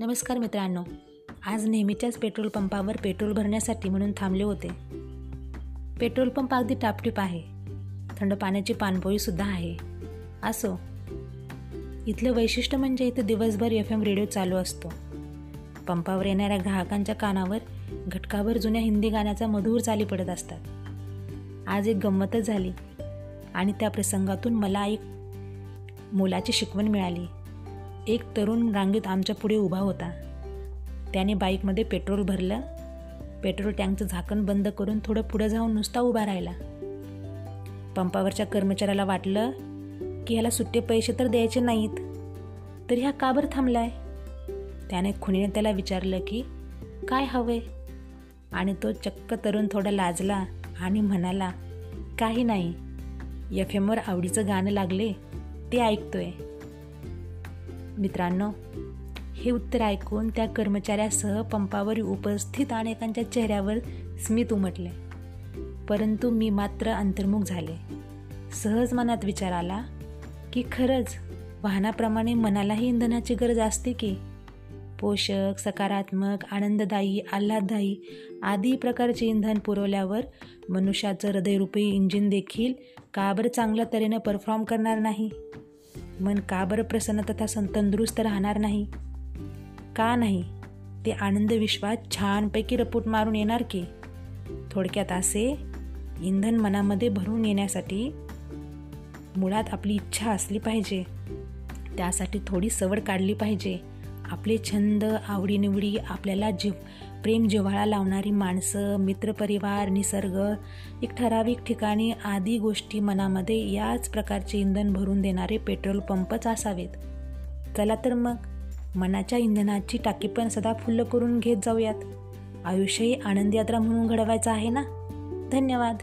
नमस्कार मित्रांनो. आज नेहमीच्याच पेट्रोल पंपावर पेट्रोल भरण्यासाठी म्हणून थांबले होते. पेट्रोल पंप अगदी टापटीप आहे. थंड पाण्याची पाणपोईसुद्धा आहे. असो इथलं वैशिष्ट्य म्हणजे इथं दिवसभर एफ एम रेडिओ चालू असतो. पंपावर येणाऱ्या ग्राहकांच्या कानावर घटकावर जुन्या हिंदी गाण्याचा मधुर चाली पडत असतात. आज एक गंमतच झाली आणि त्या प्रसंगातून मला एक मुलाची शिकवण मिळाली. एक तरुण रांगेत आमच्या पुढे उभा होता. त्याने बाईकमध्ये पेट्रोल भरलं. पेट्रोल टँकचं झाकण बंद करून थोडं पुढं जाऊन नुसता उभा राहिला. पंपावरच्या कर्मचाऱ्याला वाटलं की ह्याला सुट्टे पैसे तर द्यायचे नाहीत. तरी ह्या का बरं थांबलाय? त्याने खुनीने त्याला विचारलं की काय हवंय? आणि तो चक्क तरुण थोडा लाजला आणि म्हणाला काही नाही. एफ एमवर आवडीचं गाणं लागले ते ऐकतोय. मित्रांनो हे उत्तर ऐकून त्या कर्मचाऱ्यासह पंपावर उपस्थित अनेकांच्या चेहऱ्यावर स्मित उमटले. परंतु मी मात्र अंतर्मुख झाले. सहज मनात विचार आला की खरंच वाहनाप्रमाणे मनालाही इंधनाची गरज असते की? पोषक सकारात्मक आनंददायी आल्हाददायी आदी प्रकारचे इंधन पुरवल्यावर मनुष्याचं हृदयरूपी इंजिन देखील का बरं चांगल्या तऱ्हेनं परफॉर्म करणार नाही? मन का बरं प्रसन्न तथा सं तंदुरुस्त राहणार नाही? का नाही? ते आनंद विश्वात छानपैकी रपूट मारून येणार की? थोडक्यात असे इंधन मनामध्ये भरून येण्यासाठी मुळात आपली इच्छा असली पाहिजे. त्यासाठी थोडी सवड काढली पाहिजे. आपले छंद आवडीनिवडी आपल्याला जीव प्रेम जिव्हाळा लावणारी माणसं मित्रपरिवार निसर्ग एक ठराविक ठिकाणी आदी गोष्टी मनामध्ये याच प्रकारचे इंधन भरून देणारे पेट्रोल पंपच असावेत. चला तर मग मनाच्या इंधनाची टाकी पण सदा फुल्ल करून घेत जाऊयात. आयुष्यही आनंदयात्रा म्हणून घडवायचं आहे ना? धन्यवाद.